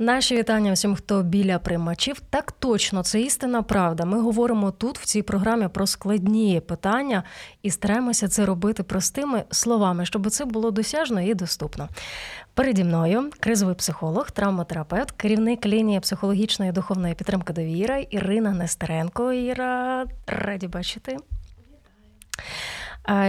Наші вітання всім, хто біля приймачів. Так точно, це істина правда. Ми говоримо тут в цій програмі про складні питання і стараємося це робити простими словами, щоб це було досяжно і доступно. Переді мною кризовий психолог, травматерапевт, керівник лінії психологічної і духовної підтримки довіра Ірина Нестеренко. Іра, раді бачити.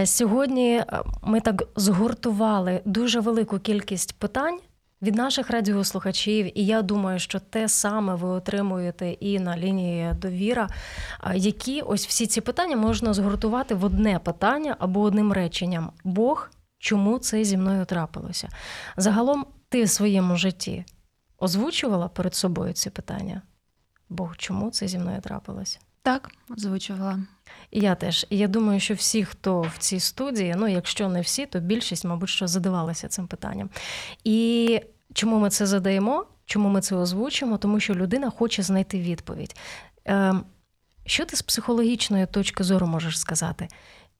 Сьогодні ми так згуртували дуже велику кількість питань від наших радіослухачів, і я думаю, що те саме ви отримуєте і на лінії довіра. Які ось всі ці питання можна згуртувати в одне питання або одним реченням: Бог, чому це зі мною трапилося? Загалом, ти в своєму житті озвучувала перед собою ці питання? Бог, чому це зі мною трапилося? Так, озвучувала. Я теж. І я думаю, що всі, хто в цій студії, ну якщо не всі, то більшість, мабуть, що задавалися цим питанням. І чому ми це задаємо? Чому ми це озвучимо? Тому що людина хоче знайти відповідь. Ем, що ти з психологічної точки зору можеш сказати?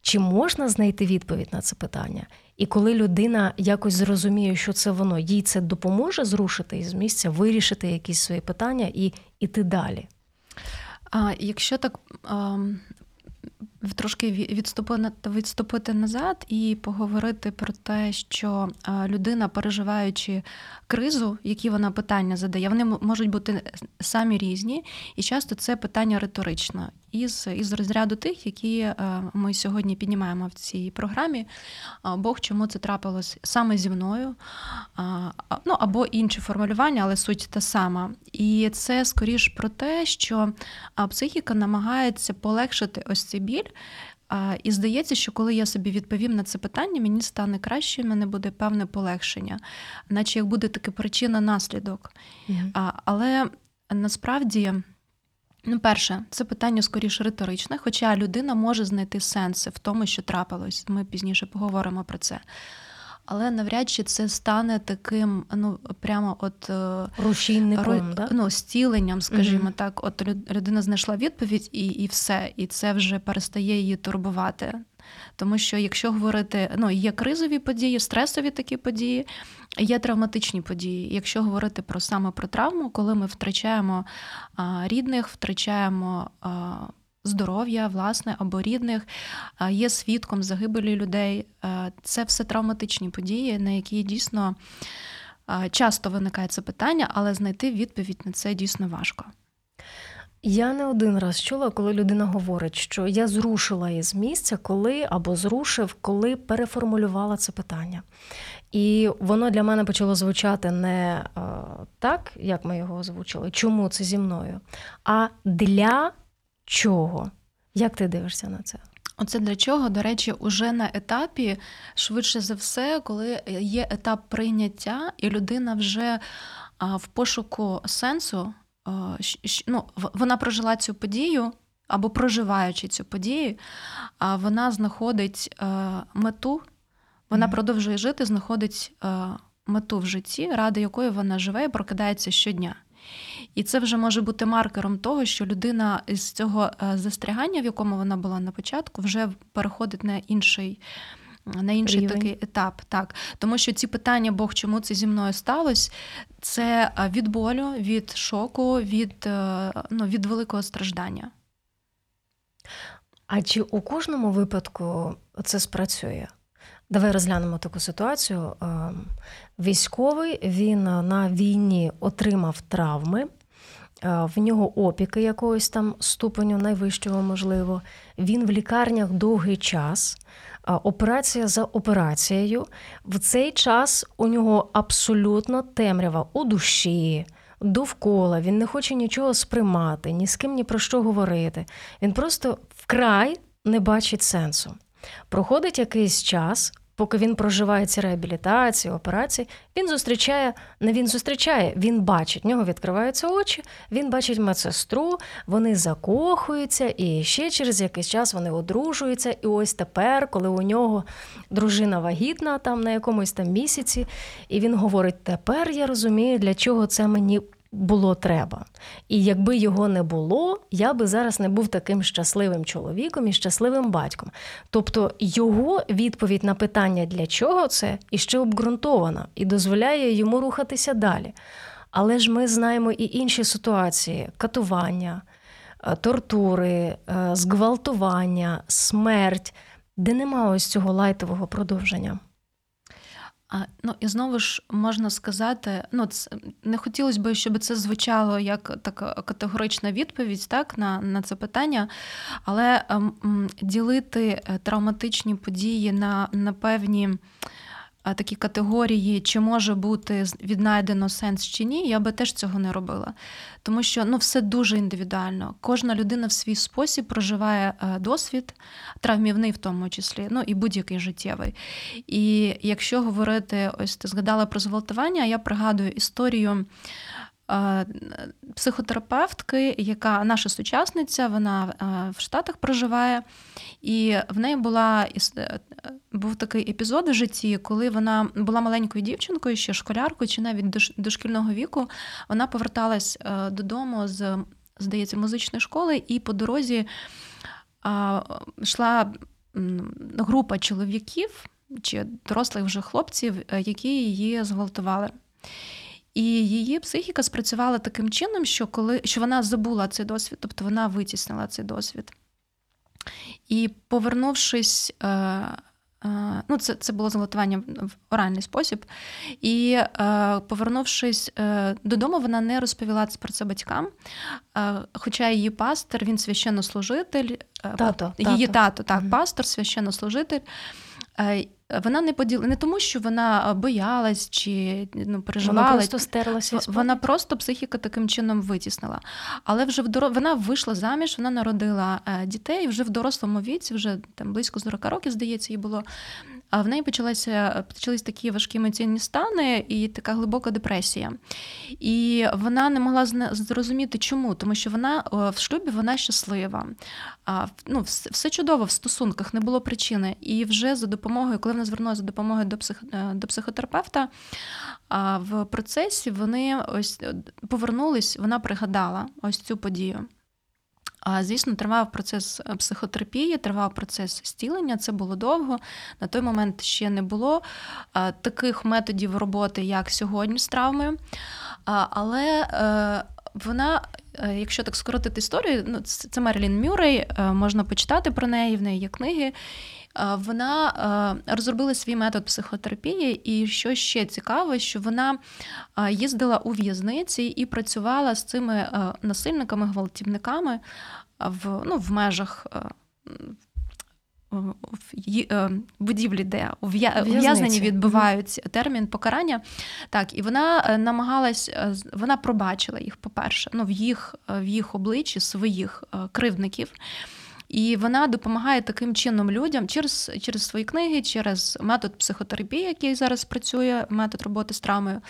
Чи можна знайти відповідь на це питання? І коли людина якось зрозуміє, що це воно, їй це допоможе зрушити із місця, вирішити якісь свої питання і іти далі? А Якщо так трошки відступити відступити назад і поговорити про те, що людина, переживаючи кризу, які вона питання задає, вони можуть бути самі різні, і часто це питання риторично. Із із розряду тих, які ми сьогодні піднімаємо в цій програмі. Бог, чому це трапилось саме зі мною, ну або інші формулювання, але суть та сама. І це скоріш про те, що психіка намагається полегшити ось цей біль. І здається, що коли я собі відповім на це питання, мені стане краще, в мене буде певне полегшення, наче як буде таке причина-наслідок. Mm-hmm. Але насправді. Ну, перше, це питання скоріше риторичне, хоча людина може знайти сенси в тому, що трапилось. Ми пізніше поговоримо про це але навряд чи це стане таким, ну прямо от е, рушійником, ро, да? ну, стіленням, скажімо mm-hmm. так. От людина знайшла відповідь, і і все, і це вже перестає її турбувати. Тому що, якщо говорити, ну є кризові події, стресові такі події, є травматичні події. Якщо говорити про саме про травму, коли ми втрачаємо а, рідних, втрачаємо а, здоров'я, власне, або рідних, є свідком загибелі людей. Це все травматичні події, на які дійсно часто виникає це питання, але знайти відповідь на це дійсно важко. Я не один раз чула, коли людина говорить, що я зрушила із місця, коли або зрушив, коли переформулювала це питання. І воно для мене почало звучати не так, як ми його озвучили, чому це зі мною, а для чого? Як ти дивишся на це? Оце для чого, до речі, уже на етапі, швидше за все, коли є етап прийняття, і людина вже в пошуку сенсу, ну, вона прожила цю подію, або проживаючи цю подію, вона знаходить мету, вона mm-hmm. продовжує жити, знаходить мету в житті, ради якої вона живе і прокидається щодня. І це вже може бути маркером того, що людина з цього е, застрягання, в якому вона була на початку, вже переходить на інший. На інший Рівень. такий етап, так тому що ці питання, Бог, чому це зі мною сталося, це е, від болю, від шоку, від е, ну, від великого страждання. А чи у кожному випадку це спрацює? Давай розглянемо таку ситуацію. Ем, військовий він на війні отримав травми, е, в нього опіки якогось там ступеню найвищого, можливо. Він в лікарнях довгий час. Е, операція за операцією. В цей час у нього абсолютно темрява у душі, довкола. Він не хоче нічого сприймати, ні з ким ні про що говорити. Він просто вкрай не бачить сенсу. Проходить якийсь час, поки він проживає ці реабілітації, операції, він зустрічає, не він зустрічає, він бачить, в нього відкриваються очі, він бачить медсестру, вони закохуються, і ще через якийсь час вони одружуються. І ось тепер, коли у нього дружина вагітна там на якомусь там місяці, і він говорить: тепер я розумію, для чого це мені було треба. І якби його не було, я би зараз не був таким щасливим чоловіком і щасливим батьком. Тобто його відповідь на питання, для чого це, іще обґрунтована і дозволяє йому рухатися далі. Але ж ми знаємо і інші ситуації: катування, е, тортури, е, зґвалтування, смерть, де нема ось цього лайтового продовження. Ну і знову ж можна сказати, ну це не хотілося б, щоб це звучало як така категорична відповідь так, на на це питання, але ем, ділити е, травматичні події на, на певні такі категорії, чи може бути віднайдено сенс чи ні, я би теж цього не робила. Тому що ну, все дуже індивідуально. Кожна людина в свій спосіб проживає е, досвід, травмівний в тому числі, ну і будь-який життєвий. І якщо говорити, ось ти згадала про зґвалтування, я пригадую історію. Е, психотерапевтки, яка наша сучасниця, вона е, в Штатах проживає, і в неї була е, був такий епізод в житті, коли вона була маленькою дівчинкою, ще школяркою, чи навіть до шкільного віку, вона поверталась додому з, здається, музичної школи, і по дорозі йшла група чоловіків чи дорослих вже хлопців, які її зґвалтували. І її психіка спрацювала таким чином, що коли що вона забула цей досвід, тобто вона витіснила цей досвід. І повернувшись, е, е, ну це це було зґвалтування в оральний спосіб. І е, повернувшись додому, вона не розповіла про це батькам. Хоча її пастор, він священнослужитель, тато, її тато, тато так, пастор, священнослужитель. Вона не поділа не тому, що вона боялась чи ну, переживала. Вона просто стерлася. Вона просто психіка таким чином витіснила. Але вже в дор... вона вийшла заміж, вона народила е, дітей вже в дорослому віці, вже там близько 40 років, здається, їй було. А в неї почалися почались такі важкі емоційні стани і така глибока депресія. І вона не могла зрозуміти, чому, тому що вона в шлюбі вона щаслива. Ну, Все чудово в стосунках, не було причини. І вже за допомогою, коли вона звернулася за допомогою до псих, е, до психотерапевта, а в процесі вони ось повернулись, вона пригадала ось цю подію. А звісно, тривав процес е, психотерапії, тривав процес стілення. Це було довго. На той момент ще не було е, таких методів роботи, як сьогодні з травмою. Але е, вона, якщо так скоротити історію, ну це Мерлін Мюррей, можна почитати про неї, в неї є книги. Вона розробила свій метод психотерапії, і що ще цікаво, що вона їздила у в'язниці і працювала з цими насильниками, гвалтівниками в ну, в межах. В будівлі, де ув'язнені відбувають термін покарання. Так, і вона намагалась, вона пробачила їх, по-перше, ну, в їх в їх обличчі своїх кривдників. І вона допомагає таким чином людям через через свої книги, через метод психотерапії, який зараз працює, метод роботи з травмою.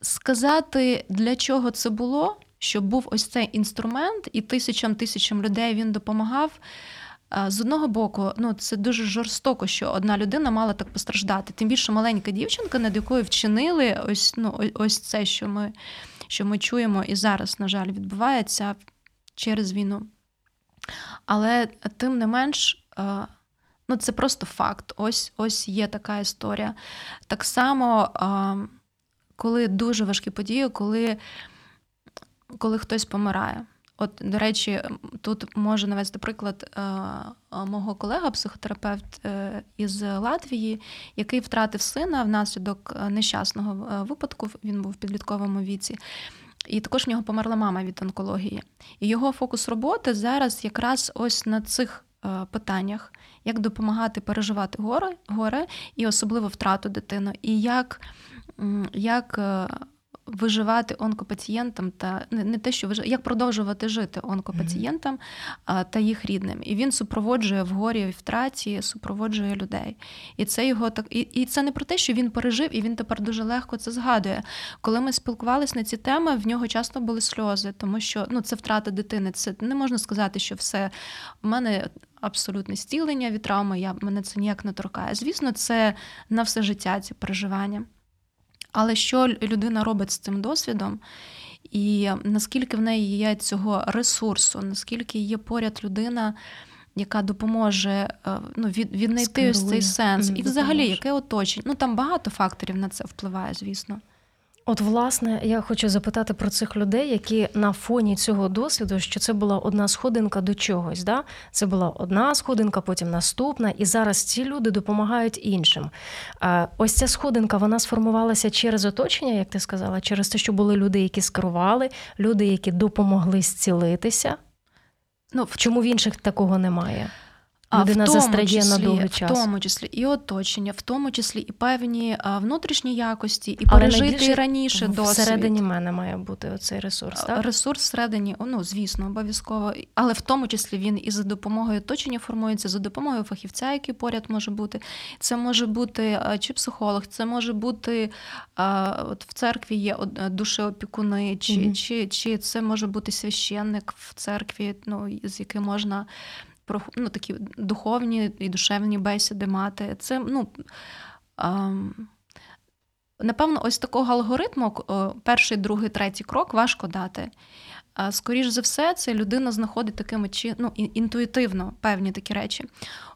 Сказати, для чого це було, щоб був ось цей інструмент, і тисячам тисячам людей він допомагав. З одного боку, ну це дуже жорстоко, що одна людина мала так постраждати. Тим більше маленька дівчинка, над якою вчинили ось ну, ось це, що ми що ми чуємо і зараз, на жаль, відбувається через війну. Але тим не менш, ну це просто факт. Ось ось є така історія. Так само, коли дуже важкі події, коли, коли хтось помирає. От, до речі, тут можу навести приклад е, мого колега, психотерапевт із Латвії, який втратив сина внаслідок нещасного випадку. Він був в підлітковому віці. І також в нього померла мама від онкології. І його фокус роботи зараз якраз ось на цих е, питаннях, як допомагати переживати горе, горе і особливо втрату дитини, і як як е, виживати онкопацієнтам та не те, що виживати, як продовжувати жити онкопацієнтам mm-hmm. та їх рідним. І він супроводжує в горі і втраті, супроводжує людей. І це його так, і, і це не про те, що він пережив, і він тепер дуже легко це згадує. Коли ми спілкувалися на ці теми, в нього часто були сльози, тому що ну це втрата дитини. Це не можна сказати, що все у мене. Абсолютне стілення від травми, я мене це ніяк не торкає. Звісно, це на все життя ці переживання. Але що людина робить з цим досвідом, і наскільки в неї є цього ресурсу, наскільки є поряд людина, яка допоможе е, ну, від, віднайти ось цей сенс, і взагалі яке оточення. Ну там багато факторів на це впливає, звісно. От, власне, я хочу запитати про цих людей, які на фоні цього досвіду, що це була одна сходинка до чогось. Да? Це була одна сходинка, потім наступна, і зараз ці люди допомагають іншим. Ось ця сходинка вона сформувалася через оточення, як ти сказала, через те, що були люди, які скерували, люди, які допомогли зцілитися. Ну, Чому в інших такого немає? Людина в на довгий час. В тому числі і оточення, в тому числі і певні внутрішні якості, і Але пережити раніше досвід. Всередині мене має бути оцей ресурс. так? Ресурс всередині, ну звісно, обов'язково. Але в тому числі він і за допомогою оточення формується, за допомогою фахівця, який поряд може бути. Це може бути чи психолог, це може бути от в церкві є душеопікуни, чи, mm-hmm. чи, чи це може бути священник в церкві, ну з яким можна ну, такі духовні і душевні бесіди мати. Це, ну, напевно, ось такого алгоритму, перший, другий, третій крок важко дати. А скоріш за все, це людина знаходить такими чи ну, інтуїтивно певні такі речі.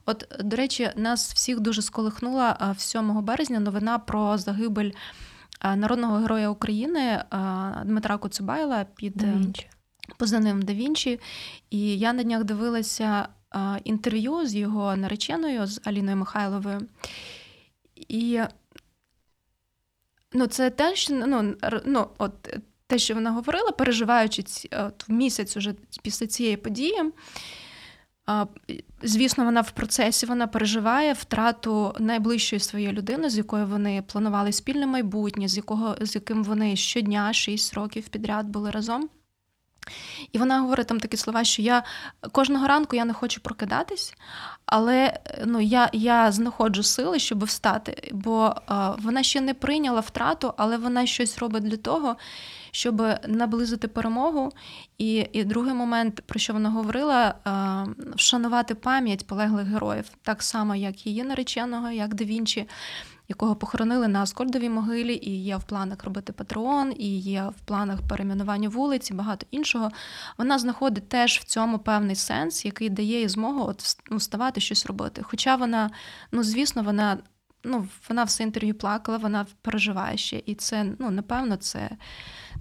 От, до речі, нас всіх дуже сколихнула 7 березня новина про загибель народного героя України Дмитра Коцюбайла під позивним Да Вінчі. І я на днях дивилася інтерв'ю з його нареченою, з Аліною Михайловою. І ну, це те, що ну, ну, от, те, що вона говорила, переживаючи ці, от, місяць уже після цієї події. Звісно, вона в процесі вона переживає втрату найближчої своєї людини, з якою вони планували спільне майбутнє, з якого з яким вони щодня 6 років підряд були разом. І вона говорить там такі слова, що я кожного ранку я не хочу прокидатись, але ну, я я знаходжу сили, щоб встати. Бо а, вона ще не прийняла втрату, але вона щось робить для того, щоб наблизити перемогу. І і другий момент, про що вона говорила, а, вшанувати пам'ять полеглих героїв, так само, як її нареченого, як Да Вінчі якого похоронили на Аскольдовій могилі, і є в планах робити патреон, і є в планах перейменування вулиці, багато іншого. Вона знаходить теж в цьому певний сенс, який дає їй змогу от вставати щось робити. Хоча вона, ну звісно, вона. Ну, вона все інтерв'ю плакала, вона переживає ще. І це, ну, напевно, це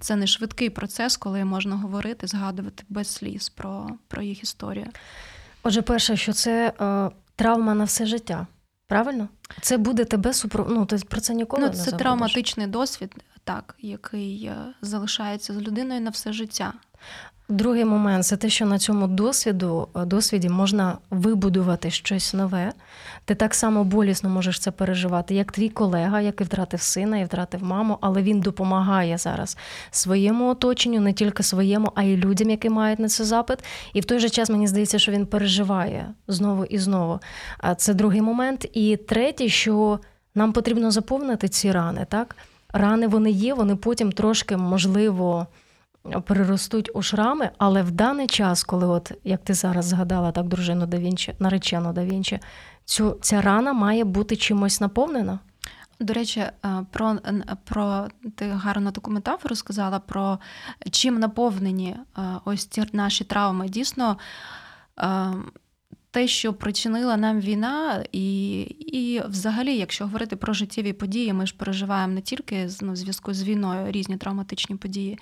це не швидкий процес, коли можна говорити, згадувати без сліз про про їх історію. Отже, перше, що це е, травма на все життя. Правильно? Це буде тебе супро... ну, ти про це ніколи ну, не Це травматичний досвід, так, який е, залишається з людиною на все життя. Другий момент це те, що на цьому досвіду е, досвіді можна вибудувати щось нове. Ти так само болісно можеш це переживати, як твій колега, який втратив сина і втратив маму, але він допомагає зараз своєму оточенню, не тільки своєму, а й людям, які мають на це запит. І в той же час мені здається, що він переживає знову і знову. А це другий момент. І третє, що нам потрібно заповнити ці рани, так? Рани вони є, вони потім трошки можливо переростуть у шрами, але в даний час, коли, от як ти зараз згадала, так дружину да Вінчі, наречену да Вінчі, цю ця рана має бути чимось наповнена. До речі, е, про про ти гарно таку метафору сказала про чим наповнені е, ось ці наші травми. Дійсно, е, те, що причинила нам війна, і, і взагалі, якщо говорити про життєві події, ми ж переживаємо не тільки ну, в зв'язку з війною різні травматичні події.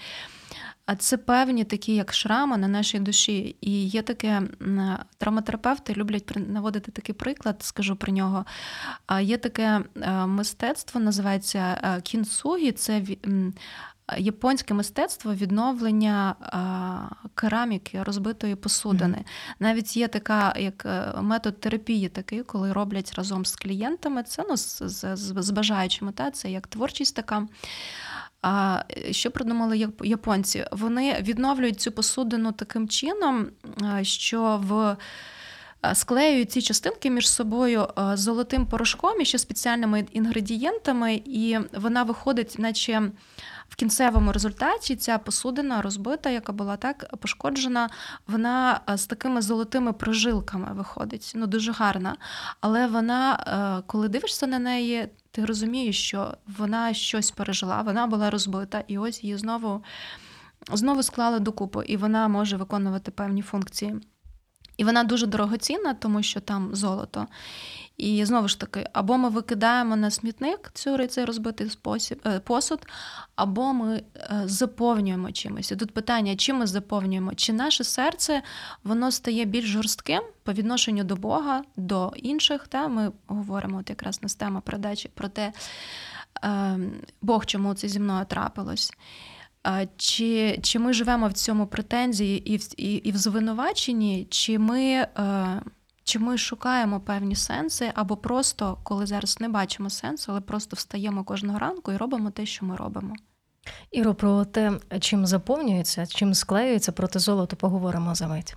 А це певні такі, як шрами на нашій душі. І є таке травматерапевти люблять наводити такий приклад, скажу про нього. Є таке е, мистецтво, називається е, кінсугі. Це японське мистецтво відновлення кераміки, розбитої посудини. Mm-hmm. Навіть є така як е, метод терапії, такий, коли роблять разом з клієнтами. Це ну, з, з, з бажаючими, та це як творчість така. А що придумали японці? Вони відновлюють цю посудину таким чином, що в склеюють ці частинки між собою золотим порошком і ще спеціальними інгредієнтами, і вона виходить, наче в кінцевому результаті ця посудина розбита, яка була так пошкоджена, вона з такими золотими прожилками виходить. Ну дуже гарна. Але вона, коли дивишся на неї, ти розумієш, що вона щось пережила, вона була розбита, і ось її знову, знову склали докупи, і вона може виконувати певні функції. І вона дуже дорогоцінна, тому що там золото. І знову ж таки, або ми викидаємо на смітник цю цей розбитий спосіб, е, посуд, або ми е, заповнюємо чимось. І тут питання, чим ми заповнюємо? Чи наше серце воно стає більш жорстким по відношенню до Бога, до інших? Та? Ми говоримо от якраз на тема передачі про те, ем, Бог, чому це зі мною трапилось. Чи чи ми живемо в цьому претензії і в і, і в звинуваченні, чи ми е, чи ми шукаємо певні сенси, або просто, коли зараз не бачимо сенсу, але просто встаємо кожного ранку і робимо те, що ми робимо? Іро, про те, чим заповнюється, чим склеюється проти золоту, поговоримо за мить.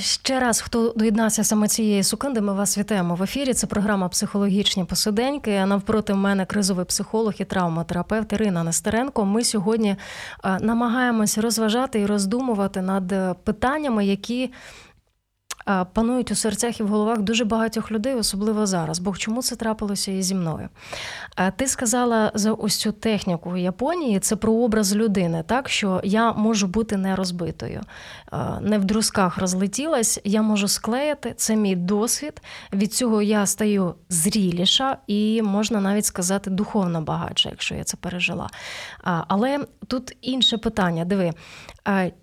Ще раз, хто доєднався саме цієї секунди, ми вас вітаємо в ефірі. Це програма Психологічні посиденьки. Навпроти мене кризовий психолог і травматерапевт Ірина Нестеренко. Ми сьогодні намагаємось розважати і роздумувати над питаннями, які панують у серцях і в головах дуже багатьох людей, особливо зараз. Бо чому це трапилося і зі мною? Ти сказала за ось цю техніку Японії, це про образ людини, так що я можу бути не розбитою, не в друзках розлетілась, я можу склеїти, це мій досвід. Від цього я стаю зріліша і можна навіть сказати духовно багатша, якщо я це пережила. Але тут інше питання: диви,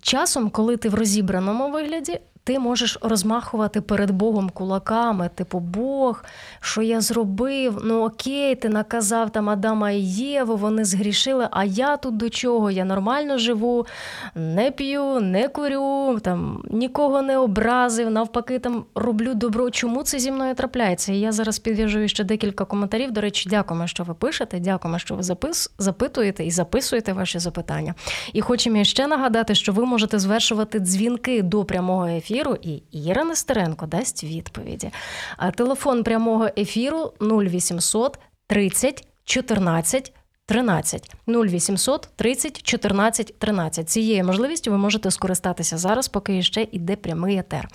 часом, коли ти в розібраному вигляді, ти можеш розмахувати перед Богом кулаками, типу Бог, що я зробив? Ну окей, ти наказав там Адама і Єву, вони згрішили, а я тут до чого? Я нормально живу, не п'ю, не курю, там нікого не образив, навпаки, там роблю добро. Чому це зі мною трапляється? І я зараз підв'яжу ще декілька коментарів. До речі, дякуємо, що ви пишете. Дякуємо, що ви запис... запитуєте і записуєте ваші запитання. І хочемо ще нагадати, що ви можете звершувати дзвінки до прямого ефіру ефіру, і Іра Нестеренко дасть відповіді. А телефон прямого ефіру 0800 30 14 13 0800 30 14 13. Цією можливістю ви можете скористатися зараз, поки ще йде прямий етер.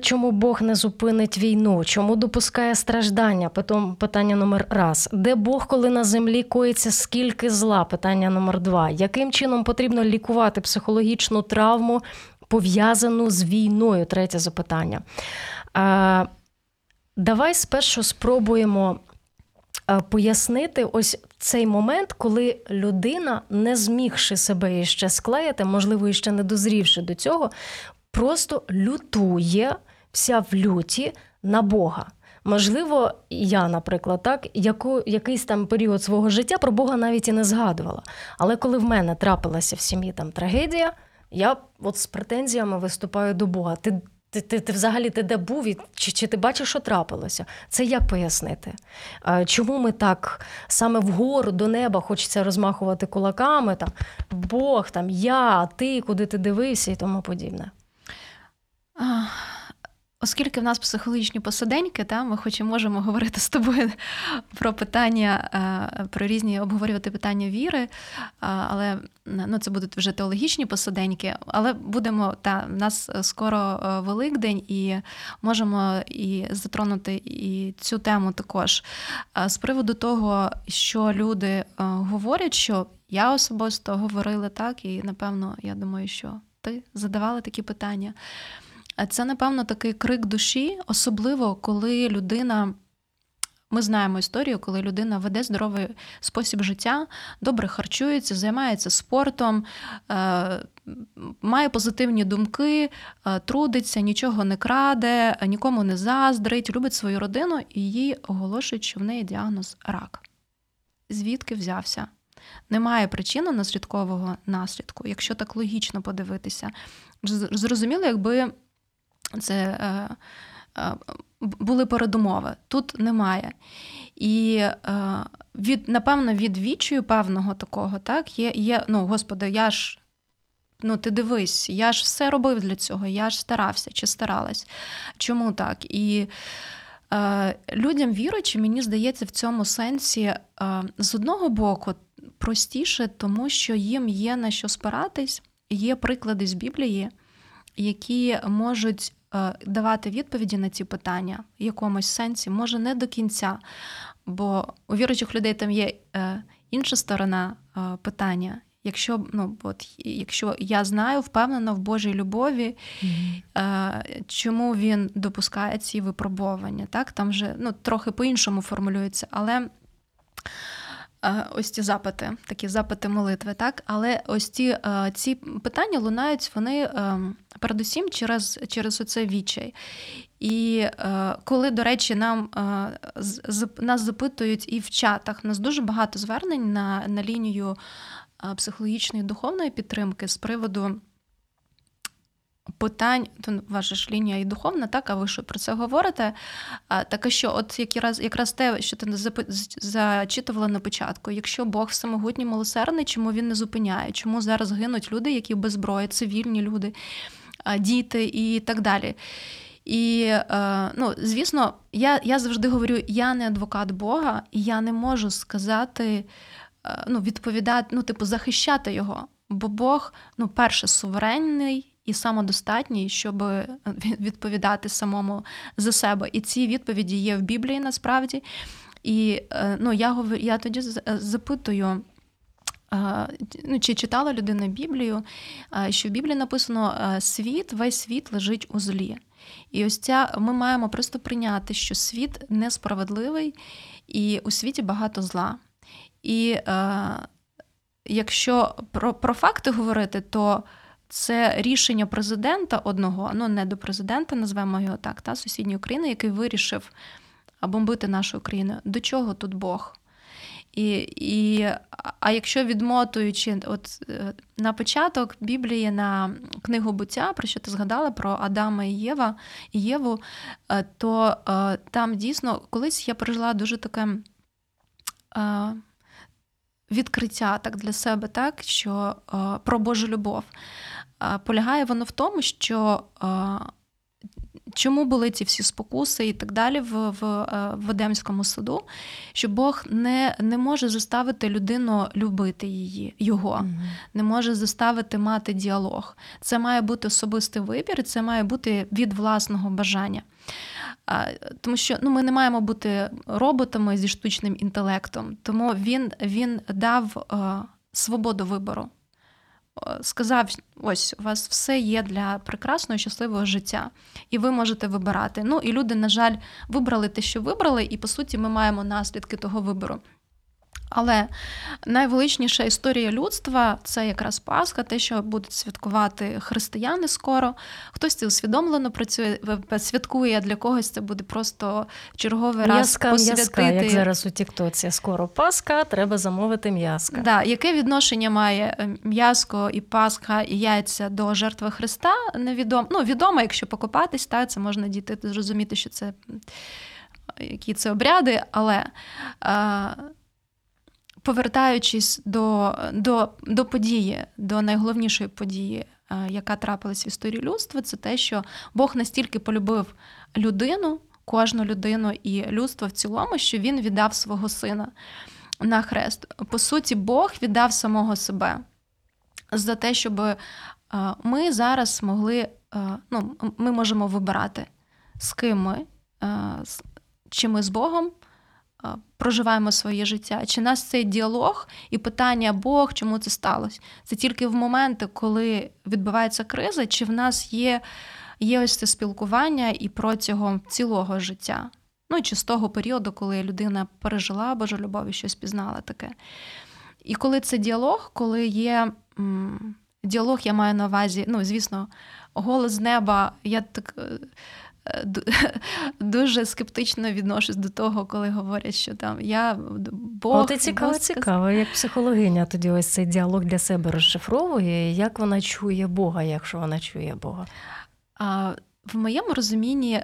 Чому Бог не зупинить війну? Чому допускає страждання? Потім питання номер раз. Де Бог, коли на землі коїться скільки зла? Питання номер два. Яким чином потрібно лікувати психологічну травму пов'язану з війною? Третє запитання. Давай спершу спробуємо пояснити ось цей момент, коли людина, не змігши себе іще склеїти, можливо, іще не дозрівши до цього, просто лютує вся в люті на Бога. Можливо, я, наприклад, так, яку, якийсь там період свого життя про Бога навіть і не згадувала. Але коли в мене трапилася в сім'ї там трагедія, я от з претензіями виступаю до Бога. Ти ти, ти, ти взагалі ти де був і чи, чи ти бачиш, що трапилося? Це як пояснити? Чому ми так саме вгору до неба хочеться розмахувати кулаками? Там Бог, там я, ти, куди ти дивився і тому подібне? Оскільки в нас психологічні посаденьки, та, ми хоч і можемо говорити з тобою про питання, е, про різні обговорювати питання віри, е, але ну, це будуть вже теологічні посаденьки, але будемо, та, в нас скоро е, Великдень, і можемо і затронути і цю тему також. З приводу того, що люди говорять, що я особисто говорила так, і напевно, я думаю, що ти задавала такі питання. Це, напевно, такий крик душі, особливо коли людина Ми знаємо історію, коли людина веде здоровий спосіб життя, добре харчується, займається спортом, е, має позитивні думки, е, трудиться, нічого не краде, нікому не заздрить, любить свою родину і їй оголошують, що в неї діагноз рак. Звідки взявся? Немає причинно наслідкового наслідку, якщо так логічно подивитися. Зрозуміло, якби це були передумови. Тут немає. І е, від, напевно, від відчую певного такого, так, є, є, ну, Господи, я ж. Ну, ти дивись, я ж все робив для цього, я ж старався чи старалась. Чому так? І е, людям віруючи, мені здається, в цьому сенсі е, з одного боку простіше, тому що їм є на що спиратись, є приклади з Біблії, які можуть Е, давати відповіді на ці питання в якомусь сенсі, може не до кінця, бо у віруючих людей там є е, інша сторона е, питання. Якщо ну, от, якщо я знаю, впевнена в Божій любові, mm-hmm. чому він допускає ці випробування, так? Там вже ну, трохи по-іншому формулюється, але ось ці запити, такі запити молитви, так? Але ось ці ці питання лунають вони ем, передусім через через оце відчай. І е, коли, до речі, нам е, нас запитують і в чатах, у нас дуже багато звернень на, на лінію психологічної психологічної духовної підтримки з приводу питань, то ваша ж лінія і духовна, так, а ви що про це говорите? А, Так а що, от якраз якраз те, що ти зачитувала на початку, якщо Бог всемогутній милосердний, чому він не зупиняє? Чому зараз гинуть люди, які без зброї, цивільні люди, діти і так далі? І, е, ну, звісно, я я завжди говорю: я не адвокат Бога, і я не можу сказати, е, ну, відповідати, ну, типу, захищати його. Бо Бог, ну, перше, суверенний і самодостатній, щоб е, відповідати самому за себе. І ці відповіді є в Біблії насправді. І е, ну, я я тоді е, запитую. Ну, Чи читала людина Біблію, що в Біблії написано світ, весь світ лежить у злі. І ось ця ми маємо просто прийняти, що світ несправедливий і у світі багато зла. І е, якщо про про факти говорити, то це рішення президента одного, ну не до президента, назвемо його так, та сусідньої України, який вирішив бомбити нашу країну. До чого тут Бог? І, і, А якщо відмотуючи от е, на початок Біблії на книгу буття, про що ти згадала про Адама і Єва і Єву, е, то е, там дійсно колись я пережила дуже таке відкриття так для себе, так, що про Божу любов полягає воно в тому, що чому були ці всі спокуси і так далі в в, е, в Едемському саду, що Бог не не може заставити людину любити її, його, не може заставити мати діалог. Це має бути особистий вибір, це має бути від власного бажання. Тому що ну, ми не маємо бути роботами зі штучним інтелектом, тому він, він дав е, свободу вибору сказав: ось у вас все є для прекрасного, щасливого життя, і ви можете вибирати. Ну і люди, на жаль, вибрали те, що вибрали, і по суті, ми маємо наслідки того вибору. Але найвеличніша історія людства це якраз Пасха, те, що будуть святкувати християни скоро. Хтось це усвідомлено працює, святкує, а для когось це буде просто черговий м'язка, раз посвятити. М'язка, як зараз у Тіктоці. Скоро Пасха, треба замовити м'язка. Да, Яке відношення має е, м'язко і Пасха, і яйця до жертви Христа? Невідомо. Ну, відомо, якщо покопатись, та це можна діти зрозуміти, що це які це обряди, але. А, повертаючись до, до, до події, до найголовнішої події, е, яка трапилась в історії людства, це те, що Бог настільки полюбив людину, кожну людину і людство в цілому, що він віддав свого сина на хрест. По суті, Бог віддав самого себе за те, щоб е, ми зараз могли, е, ну, ми можемо вибирати, з ким ми, чи ми з Богом проживаємо своє життя? Чи нас цей діалог і питання Бог, чому це сталося? Це тільки в моменти, коли відбувається криза, чи в нас є є ось це спілкування і протягом цілого життя? Ну чи з того періоду, коли людина пережила Божу любов і щось пізнала таке. І коли це діалог, коли є м, діалог, я маю на увазі, ну, звісно, голос з неба, я так. Дуже скептично відношусь до того, коли говорять, що там я Бог. От і цікаво, Бог цікаво, як психологиня тоді ось цей діалог для себе розшифровує, як вона чує Бога, якщо вона чує Бога. А, В моєму розумінні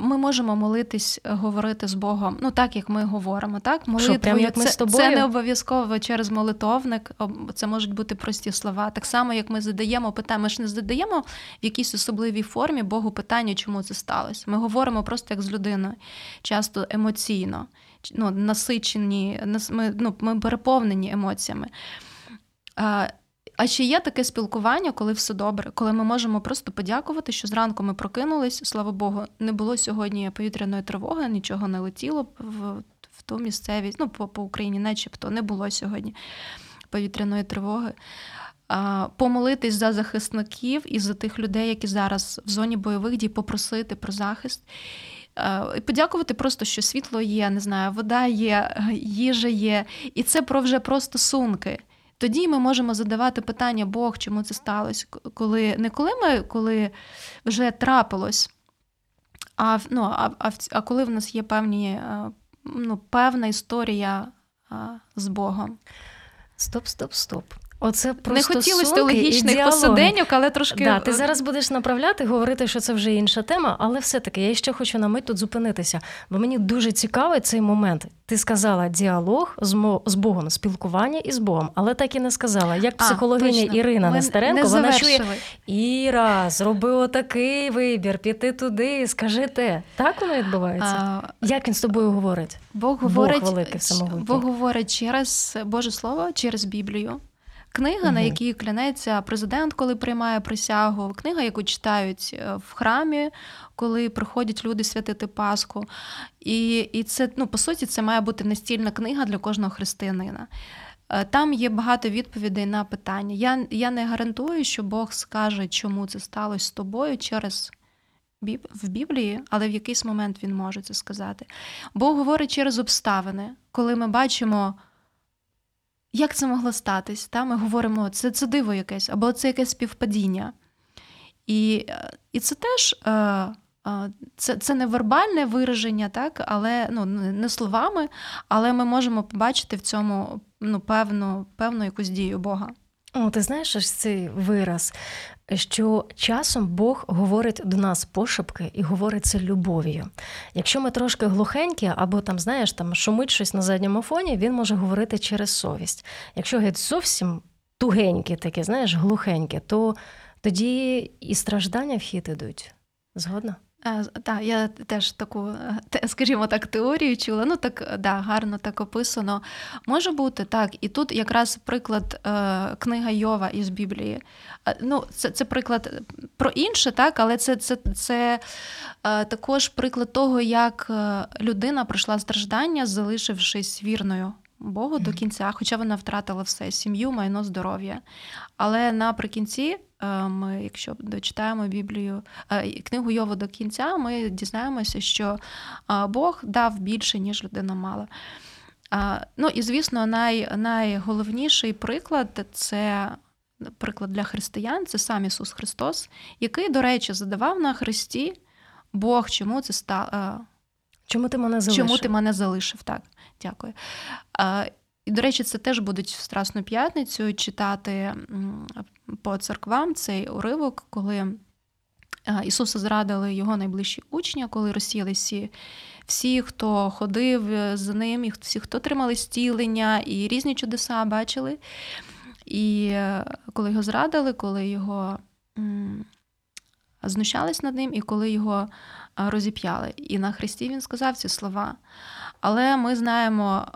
ми можемо молитись, е, говорити з Богом, ну так як ми говоримо, так молитвою, Що, прям як ми це, з тобою? це не обов'язково через молитовник. Це можуть бути прості слова. Так само, як ми задаємо питання, ми ж не задаємо в якійсь особливій формі Богу питання, чому це сталося. Ми говоримо просто як з людиною, часто емоційно, ну, насичені, ми, ну, ми переповнені емоціями. А чи є таке спілкування, коли все добре, коли ми можемо просто подякувати, що зранку ми прокинулись, слава Богу, не було сьогодні повітряної тривоги, нічого не летіло в в ту місцевість, ну по, Україні, начебто не було сьогодні повітряної тривоги. Помолитись за захисників і за тих людей, які зараз в зоні бойових дій, попросити про захист. І Подякувати просто, що світло є, не знаю, вода є, їжа є, і це про вже про стосунки. Тоді ми можемо задавати питання Бог, чому це сталося, коли не коли ми коли вже трапилось, а ну, а, а, а коли в нас є певні, ну, певна історія з Богом. Стоп, стоп, стоп. Оце просто Не хотілося логічних посиденьок, але трошки. Да, Ти зараз будеш направляти, говорити, що це вже інша тема, але все-таки я ще хочу на мить тут зупинитися, бо мені дуже цікавий цей момент. Ти сказала діалог з Богом, спілкування із Богом, але так і не сказала. Як психологиня а, Ірина Ми Нестеренко, не вона чує Іра, зроби отакий вибір, піти туди, скажи те. Так воно відбувається? А, Як він з тобою говорить? Бог говорить Бог великий Бог говорить через Боже Слово, через Біблію. Книга, на якій клянеться президент, коли приймає присягу, книга, яку читають е, в храмі, коли приходять люди святити Пасху. І і це, ну, по суті, це має бути настільна книга для кожного християнина. Е, там є багато відповідей на питання. Я я не гарантую, що Бог скаже, чому це сталося з тобою через в Біблії, але в якийсь момент він може це сказати. Бог говорить через обставини, коли ми бачимо. Як це могло статись? Та? Ми говоримо, це це диво якесь, або це якесь співпадіння. І е, і це теж е, е, це це не вербальне вираження, так? але ну, не словами, але ми можемо побачити в цьому ну, певну, певну якусь дію Бога. О, ти знаєш ось цей вираз, що часом Бог говорить до нас пошепки і говорить це любов'ю. Якщо ми трошки глухенькі, або там, знаєш, там шумить щось на задньому фоні, він може говорити через совість. Якщо геть зовсім тугенькі, такі, знаєш, глухенькі, то тоді і страждання в хід ідуть. Згодна? Е, так, я теж таку, е, скажімо так, теорію чула. Ну так да, гарно так описано. Може бути так. І тут якраз приклад е, книга Йова із Біблії. Ну, Це це приклад про інше, так, але це це, це також приклад того, як людина пройшла страждання, залишившись вірною. Богу до кінця, хоча вона втратила все сім'ю, майно, здоров'я. Але наприкінці Е, ми, якщо дочитаємо Біблію, е, книгу Йову до кінця, ми дізнаємося, що е, Бог дав більше, ніж людина мала. Ну і звісно, най, найголовніший приклад це приклад для християн, це сам Ісус Христос, який, до речі, задавав на Христі Бог, чому це стало. Чому ти мене залишив? Чому ти мене залишив? Так, дякую. І, до речі, це теж будуть в Страсну п'ятницю читати по церквам цей уривок, коли Ісуса зрадили його найближчі учні, коли розсіялися всі, всі, хто ходив з ним, і всі, хто тримали стілення, і різні чудеса бачили. І е, коли його зрадили, коли його знущались над ним, і коли його розіп'яли. І на Христі він сказав ці слова. Але ми знаємо.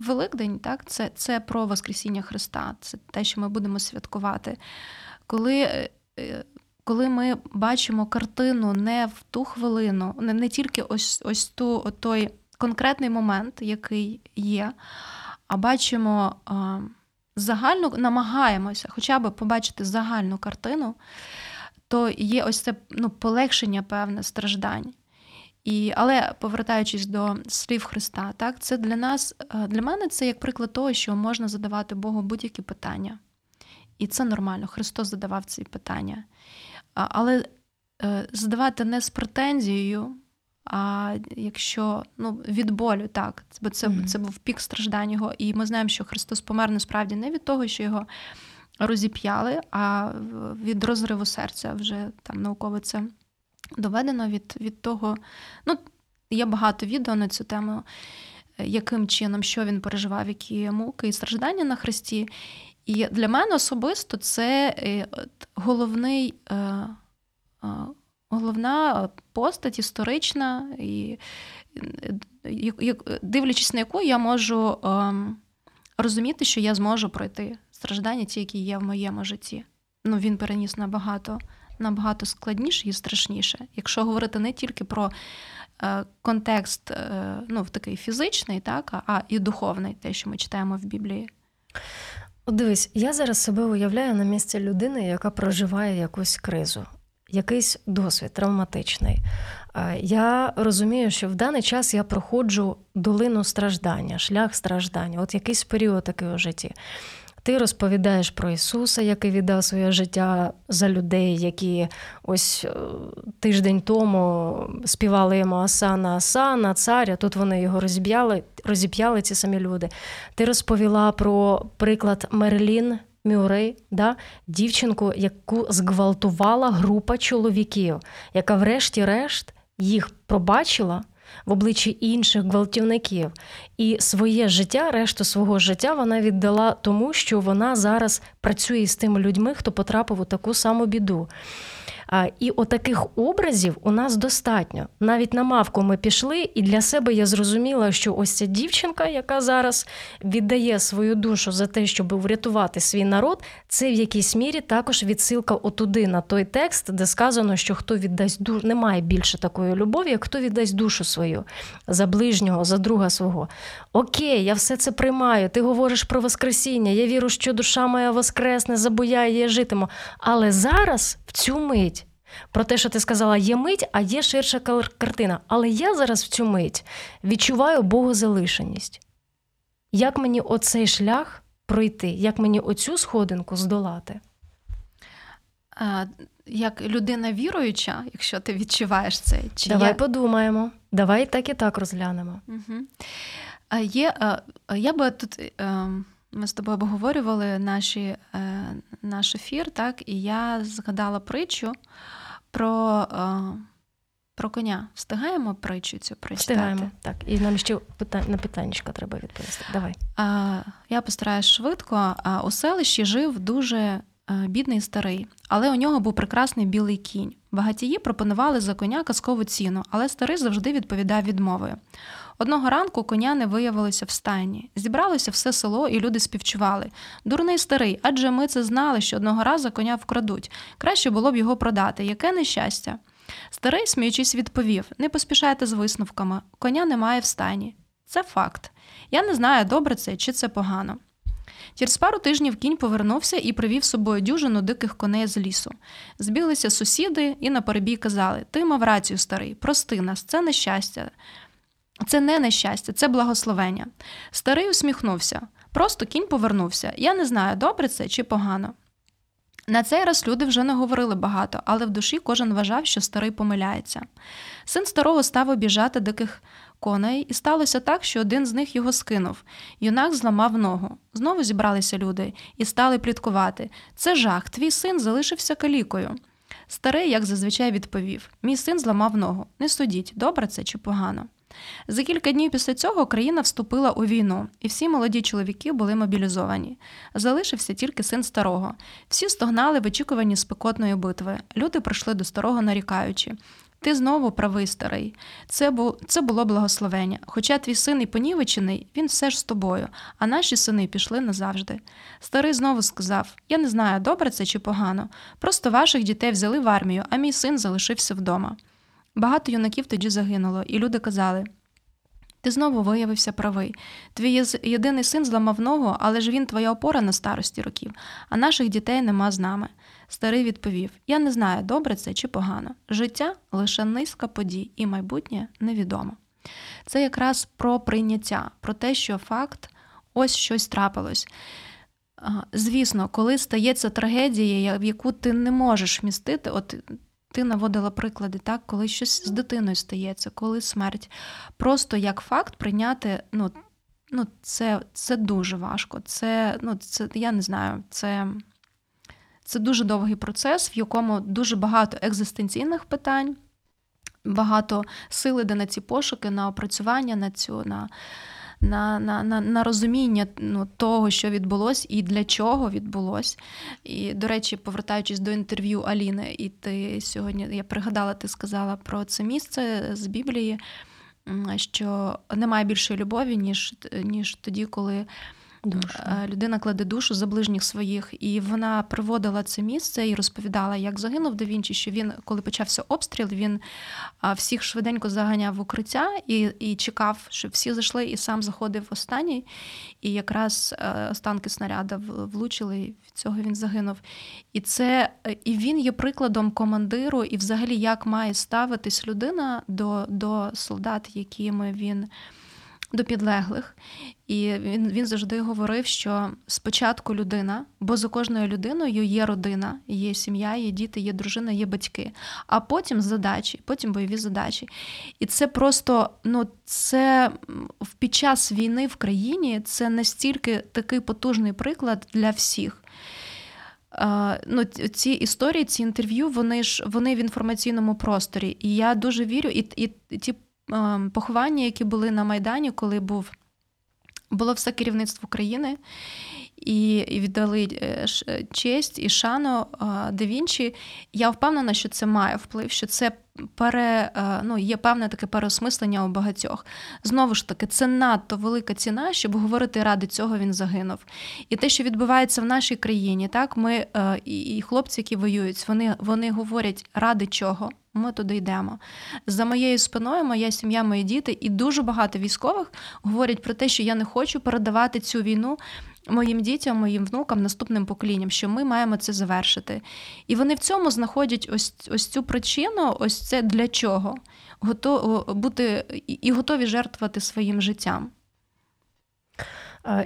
Великдень, так, це це про Воскресіння Христа, це те, що ми будемо святкувати. Коли е, е, коли ми бачимо картину не в ту хвилину, не не тільки ось ось ту, той конкретний момент, який є, а бачимо загальну, намагаємося хоча б побачити загальну картину, то є ось це ну, полегшення певне страждань. І, Але повертаючись до слів Христа, так, це для нас, е, для мене це як приклад того, що можна задавати Богу будь-які питання. І це нормально. Христос задавав ці питання. Але е, задавати не з претензією, а якщо ну, від болю, так, бо це mm-hmm. це був пік страждань його, і ми знаємо, що Христос помер насправді не від того, що його розіп'яли, а від розриву серця вже там науково це доведено від від того. Ну, Є багато відео на цю тему, яким чином, що він переживав, які муки і страждання на Христі. І для мене особисто це е, головний, е, головна постать історична, і дивлячись на яку я можу ем, розуміти, що я зможу пройти страждання, ті, які є в моєму житті. Ну, Він переніс набагато набагато складніше і страшніше. Якщо говорити не тільки про е, контекст е, ну, такий фізичний, так, а і духовний, те, що ми читаємо в Біблії. Дивись, я зараз себе уявляю на місці людини, яка проживає якусь кризу, якийсь досвід травматичний. Я розумію, що в даний час я проходжу долину страждання, шлях страждання, от якийсь період такий у житті. Ти розповідаєш про Ісуса, який віддав своє життя за людей, які ось е, тиждень тому співали йому Асана, Асана, царя. Тут вони його розіп'яли, розіп'яли ці самі люди. Ти розповіла про приклад Мерлін Мюррей, да? дівчинку, яку зґвалтувала група чоловіків, яка, врешті-решт, їх пробачила в обличчі інших гвалтівників. І своє життя, решту свого життя, вона віддала тому, що вона зараз працює з тими людьми, хто потрапив у таку саму біду. І отаких образів у нас достатньо. Навіть на мавку ми пішли, і для себе я зрозуміла, що ось ця дівчинка, яка зараз віддає свою душу за те, щоб врятувати свій народ, це в якійсь мірі також відсилка отуди на той текст, де сказано, що хто віддасть душу, немає більше такої любові, як хто віддасть душу свою за ближнього, за друга свого. Окей, я все це приймаю. Ти говориш про Воскресіння. Я вірю, що душа моя воскресне, забуяє, житиму. Але зараз в цю мить. Про те, що ти сказала, є мить, а є ширша картина. Але я зараз в цю мить відчуваю богозалишеність. Як мені оцей шлях пройти, як мені оцю сходинку здолати? Як людина віруюча, якщо ти відчуваєш це, чи давай я... подумаємо, давай так і так розглянемо. Угу. Є, Я би тут. Ем, ми з тобою обговорювали наші, е, наш ефір, так, і я згадала притчу про е, про коня. Встигаємо притчу цю прочитати? Встигаємо, так. І нам ще на питання треба відповісти. Давай. А, Я постараюсь швидко. А У селищі жив дуже е, бідний старий, але у нього був прекрасний білий кінь. Багатії пропонували за коня казкову ціну, але старий завжди відповідав відмовою. Одного ранку коня не виявилося в стайні. Зібралося все село, і люди співчували. Дурний старий, адже ми це знали, що одного разу коня вкрадуть. Краще було б його продати. Яке нещастя. Старий, сміючись, відповів не поспішайте з висновками, коня немає в стайні. Це факт. Я не знаю, добре це чи це погано. Через пару тижнів кінь повернувся і привів з собою дюжину диких коней з лісу. Збіглися сусіди і на перебій казали Ти мав рацію, старий, прости нас, це нещастя. Це не нещастя, це благословення. Старий усміхнувся. Просто кінь повернувся. Я не знаю, добре це чи погано. На цей раз люди вже не говорили багато, але в душі кожен вважав, що старий помиляється. Син старого став обіжати диких коней, і сталося так, що один з них його скинув. Юнак зламав ногу. Знову зібралися люди і стали пліткувати. Це жах, твій син залишився калікою. Старий, як зазвичай, відповів: Мій син зламав ногу. Не судіть, добре це чи погано. За кілька днів після цього країна вступила у війну, і всі молоді чоловіки були мобілізовані. Залишився тільки син старого. Всі стогнали в очікуванні спекотної битви. Люди прийшли до старого, нарікаючи. Ти знову правий старий. Це бу... це було благословення. Хоча твій син і понівечений, він все ж з тобою, а наші сини пішли назавжди. Старий знову сказав: Я не знаю, добре це чи погано. Просто ваших дітей взяли в армію, а мій син залишився вдома. Багато юнаків тоді загинуло, і люди казали: Ти знову виявився правий. Твій єдиний син зламав ногу, але ж він твоя опора на старості років, а наших дітей нема з нами. Старий відповів: Я не знаю, добре це чи погано. Життя лише низка подій, і майбутнє невідомо. Це якраз про прийняття, про те, що факт ось щось трапилось. Звісно, коли стається трагедія, в яку ти не можеш вмістити, от ти наводила приклади, так, коли щось з дитиною стається, коли смерть. Просто як факт прийняти, ну, ну це це дуже важко. Це, ну, це, Я не знаю, це це дуже довгий процес, в якому дуже багато екзистенційних питань, багато сили де на ці пошуки, на опрацювання, на цю. на на на, на, на розуміння ну, того, що відбулось і для чого відбулось. І, до речі, повертаючись до інтерв'ю Аліни, і ти сьогодні я пригадала, ти сказала про це місце з Біблії, що немає більшої любові, ніж, ніж тоді, коли. Душу. Е, людина кладе душу за ближніх своїх, і вона приводила це місце і розповідала, як загинув да Вінчі, що він, коли почався обстріл, він всіх швиденько заганяв в укриття і і чекав, щоб всі зайшли, і сам заходив останній. І якраз е, останки снаряда влучили, і від цього він загинув. І це і він є прикладом командиру, і взагалі як має ставитись людина до, до солдат, якими він до підлеглих. І він він завжди говорив, що спочатку людина, бо за кожною людиною є родина, є сім'я, є діти, є дружина, є батьки, а потім задачі, потім бойові задачі. І це просто ну, це під час війни в країні це настільки такий потужний приклад для всіх. Ну, Ці історії, ці інтерв'ю, вони ж вони в інформаційному просторі. І я дуже вірю, і і ті поховання, які були на Майдані, коли був було все керівництво країни. І віддали е, честь і шану да Вінчі. Я впевнена, що це має вплив, що це пере, е, ну, є певне таке переосмислення у багатьох. Знову ж таки, це надто велика ціна, щоб говорити, ради цього він загинув. І те, що відбувається в нашій країні, так ми е, і хлопці, які воюють, вони, вони говорять, ради чого. Ми туди йдемо. За моєю спиною, моя сім'я, мої діти, і дуже багато військових говорять про те, що я не хочу передавати цю війну моїм дітям, моїм внукам, наступним поколінням, що ми маємо це завершити. І вони в цьому знаходять ось ось цю причину, ось це для чого готов, бути і готові жертвувати своїм життям.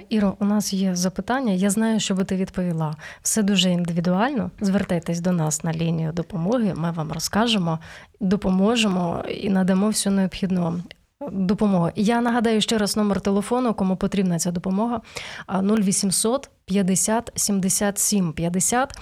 Іро, у нас є запитання. Я знаю, що би ти відповіла. Все дуже індивідуально. Звертайтесь до нас на лінію допомоги. Ми вам розкажемо, допоможемо і надамо всю необхідну допомогу. Я нагадаю ще раз номер телефону, кому потрібна ця допомога. 0800 50 77 50.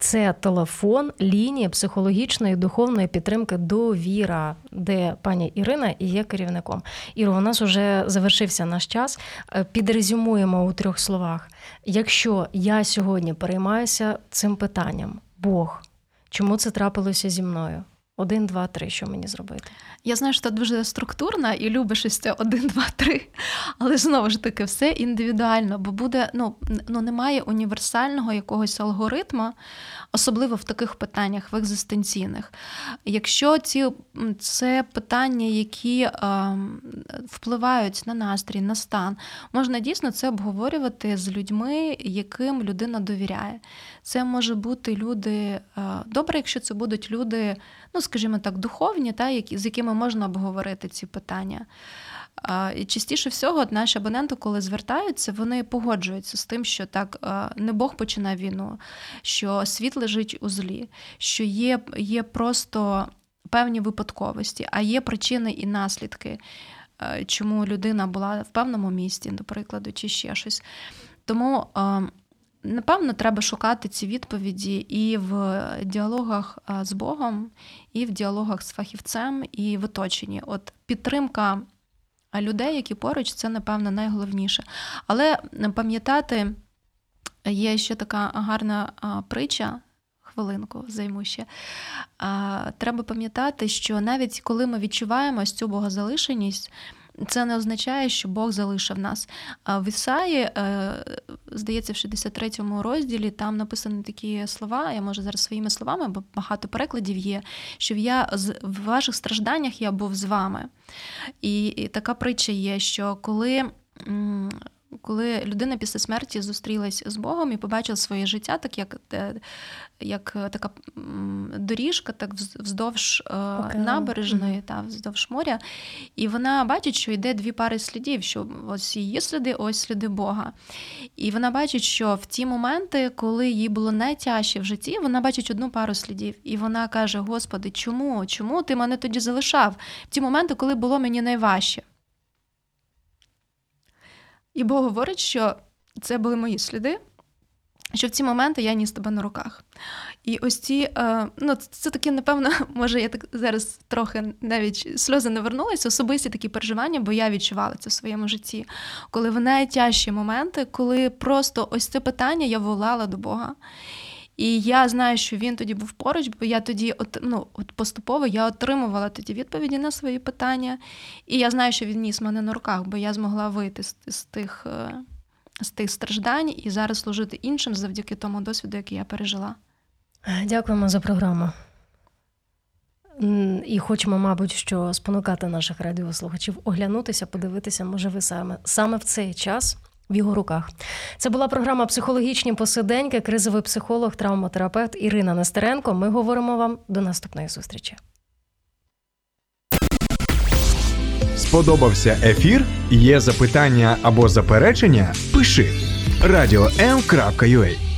Це телефон лінії психологічної духовної підтримки довіра, де пані Ірина і є керівником. Іро, у нас вже завершився наш час. Е, підрезюмуємо у трьох словах. Якщо я сьогодні переймаюся цим питанням, Бог, чому це трапилося зі мною? Один, два, три, що мені зробити? Я знаю, що ти дуже структурна і любиш ось це один, два, три. Але знову ж таки, все індивідуально, бо буде, ну, ну немає універсального якогось алгоритму, особливо в таких питаннях, в екзистенційних. Якщо ці це питання, які е, впливають на настрій, на стан, можна дійсно це обговорювати з людьми, яким людина довіряє. Це може бути люди е, добре, якщо це будуть люди, ну скажімо так, духовні, та, які, з якими можна обговорити ці питання. І частіше всього, наші абоненти, коли звертаються, вони погоджуються з тим, що так не Бог починає війну, що світ лежить у злі, що є, є просто певні випадковості, а є причини і наслідки, чому людина була в певному місті, до прикладу, чи ще щось. Тому. Напевно, треба шукати ці відповіді і в діалогах з Богом, і в діалогах з фахівцем, і в оточенні. От підтримка а людей, які поруч, це, напевно, найголовніше. Але пам'ятати, є ще така гарна притча. Хвилинку займу ще. Треба пам'ятати, що навіть коли ми відчуваємо цю богозалишеність, це не означає, що Бог залишив нас. В Ісаї е, здається, в 63-му розділі там написані такі слова. Я можу зараз своїми словами, бо багато перекладів є. Що я в ваших стражданнях я був з вами. І, така притча є, що коли коли людина після смерті зустрілась з Богом і побачила своє життя, так як е, як така доріжка, так вздовж okay. Е, набережної mm-hmm. та вздовж моря, і вона бачить, що йде дві пари слідів, що ось її сліди, ось сліди Бога. І вона бачить, що в ті моменти, коли їй було найтяжче в житті, вона бачить одну пару слідів. І вона каже: Господи, чому? Чому ти мене тоді залишав? В ті моменти, коли було мені найважче. І Бог говорить, що це були мої сліди, що в ці моменти я ніс тебе на руках. І ось ці, е, ну, це таке, напевно, може, я так зараз трохи навіть сльози не вернулися, особисті такі переживання, бо я відчувала це в своєму житті. Коли в найтяжчі моменти, коли просто ось це питання я волала до Бога. І я знаю, що він тоді був поруч, бо я тоді от, ну, от поступово я отримувала тоді відповіді на свої питання. І я знаю, що він ніс мене на руках, бо я змогла вийти з, з тих е, з тих страждань і зараз служити іншим завдяки тому досвіду, який я пережила. Дякуємо за програму. І хочемо, мабуть, що спонукати наших радіослухачів оглянутися, подивитися, може, ви саме саме в цей час в його руках. Це була програма Психологічні посиденьки, кризовий психолог, травматерапевт Ірина Нестеренко. Ми говоримо вам до наступної зустрічі. Сподобався ефір? Є запитання або заперечення? Пиши радіом.ua